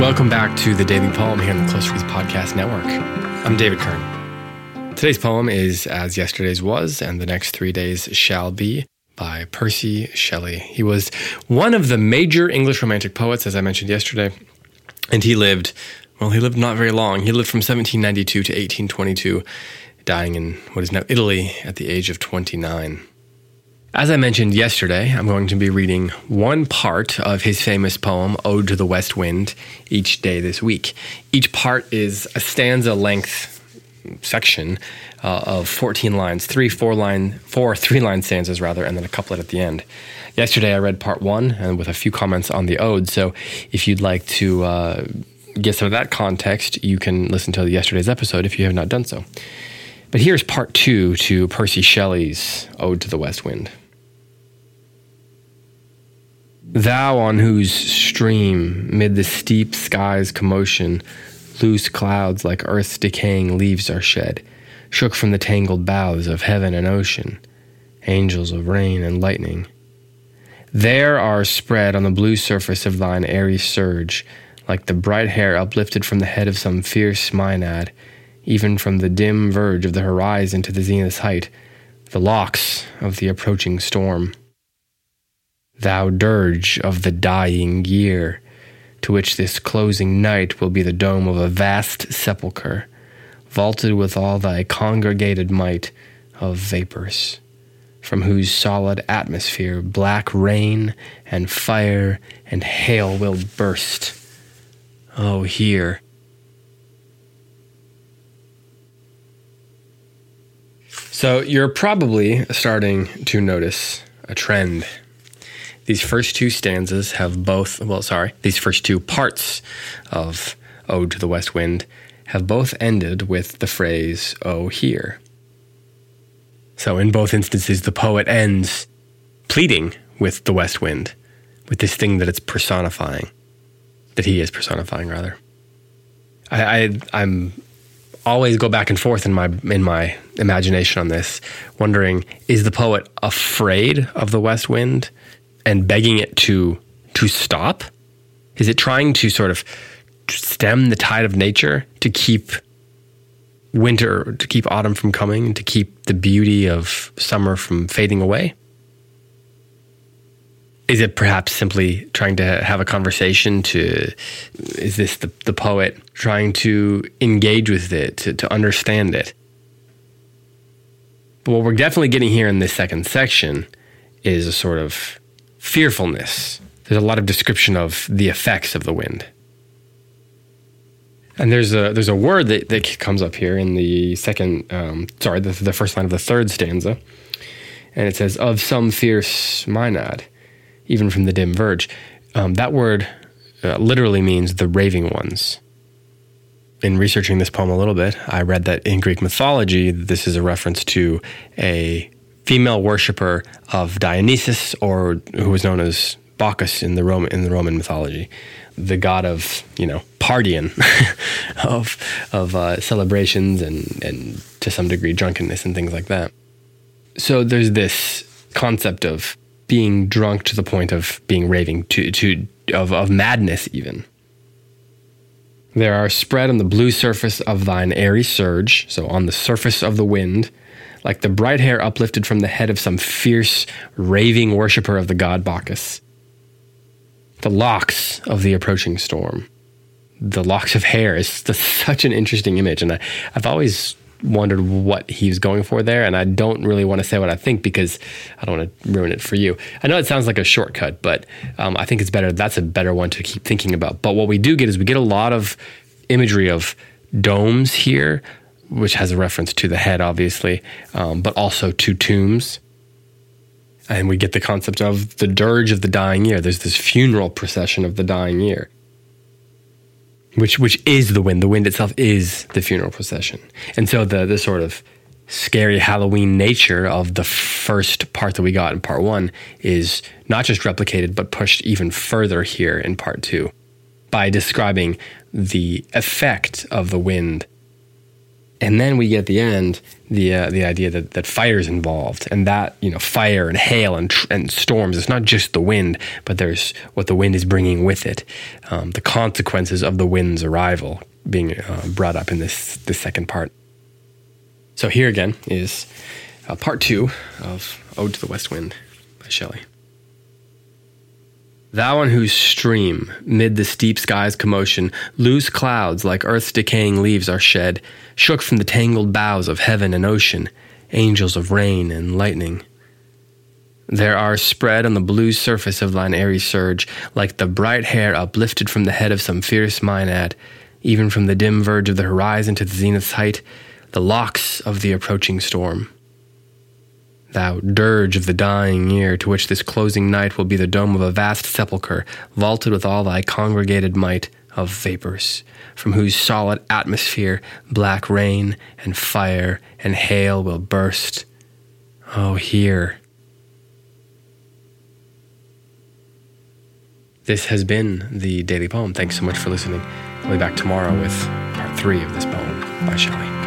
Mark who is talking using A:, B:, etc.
A: Welcome back to the Daily Poem here on the Close Reads Podcast Network. I'm David Kern. Today's poem is As Yesterday's Was and the Next Three Days Shall Be by Percy Shelley. He was one of the major English Romantic poets, as I mentioned yesterday, and he lived, well, he lived not very long. He lived from 1792 to 1822, dying in what is now Italy at the age of 29. As I mentioned yesterday, I'm going to be reading one part of his famous poem, Ode to the West Wind, each day this week. Each part is a stanza length section uh, of 14 lines, three, four line, four, three line stanzas rather, and then a couplet at the end. Yesterday I read part one and with a few comments on the ode. So if you'd like to uh, get some of that context, you can listen to yesterday's episode if you have not done so. But here's part two to Percy Shelley's Ode to the West Wind. Thou on whose stream, mid the steep sky's commotion, loose clouds like earth's decaying leaves are shed, shook from the tangled boughs of heaven and ocean, angels of rain and lightning. There are spread on the blue surface of thine airy surge, like the bright hair uplifted from the head of some fierce Maenad, even from the dim verge of the horizon to the zenith's height, the locks of the approaching storm thou dirge of the dying year, to which this closing night will be the dome of a vast sepulchre, vaulted with all thy congregated might of vapors, from whose solid atmosphere black rain and fire and hail will burst. Oh, hear. So you're probably starting to notice a trend these first two stanzas have both, well, sorry, these first two parts of Ode to the West Wind have both ended with the phrase, oh, hear. So in both instances, the poet ends pleading with the west wind, with this thing that it's personifying, that he is personifying, rather. I, I am always go back and forth in my in my imagination on this, wondering is the poet afraid of the west wind and begging it to to stop? Is it trying to sort of stem the tide of nature to keep winter, to keep autumn from coming, to keep the beauty of summer from fading away? Is it perhaps simply trying to have a conversation to, is this the, the poet trying to engage with it, to, to understand it? But what we're definitely getting here in this second section is a sort of fearfulness. There's a lot of description of the effects of the wind. And there's a there's a word that, that comes up here in the second um, sorry the, the first line of the third stanza, and it says of some fierce Maenad, even from the dim verge. Um, that word uh, literally means the raving ones. In researching this poem a little bit, I read that in Greek mythology, this is a reference to a female worshiper of Dionysus, or who was known as Bacchus in the Roman in the Roman mythology, the god of you know partying, of of uh, celebrations and and to some degree drunkenness and things like that. So there's this concept of being drunk to the point of being raving to to of of madness even. There are spread on the blue surface of thine airy surge, so on the surface of the wind, like the bright hair uplifted from the head of some fierce, raving worshiper of the god Bacchus. The locks of the approaching storm. The locks of hair is such an interesting image, and I, I've always wondered what he was going for there, and I don't really want to say what I think because I don't want to ruin it for you. I know it sounds like a shortcut, but um, I think it's better. That's a better one to keep thinking about. But what we do get is we get a lot of imagery of domes here, which has a reference to the head, obviously, um, but also to tombs. And we get the concept of the dirge of the dying year. There's this funeral procession of the dying year, which which is the wind. The wind itself is the funeral procession. And so the the sort of scary Halloween nature of the first part that we got in part one is not just replicated, but pushed even further here in part two by describing the effect of the wind And then we get at the end the uh, the idea that that fire is involved, and that you know fire and hail and tr- and storms. It's not just the wind, but there's what the wind is bringing with it, um, the consequences of the wind's arrival being uh, brought up in this this second part. So here again is uh, part two of Ode to the West Wind by Shelley. Thou on whose stream, mid the steep sky's commotion, loose clouds like earth's decaying leaves are shed, shook from the tangled boughs of heaven and ocean, angels of rain and lightning. There are spread on the blue surface of thine airy surge, like the bright hair uplifted from the head of some fierce Maenad, even from the dim verge of the horizon to the zenith's height, the locks of the approaching storm thou dirge of the dying year, to which this closing night will be the dome of a vast sepulchre, vaulted with all thy congregated might of vapors, from whose solid atmosphere black rain and fire and hail will burst. Oh, hear. This has been the Daily Poem. Thanks so much for listening. I'll be back tomorrow with part three of this poem by Shelley.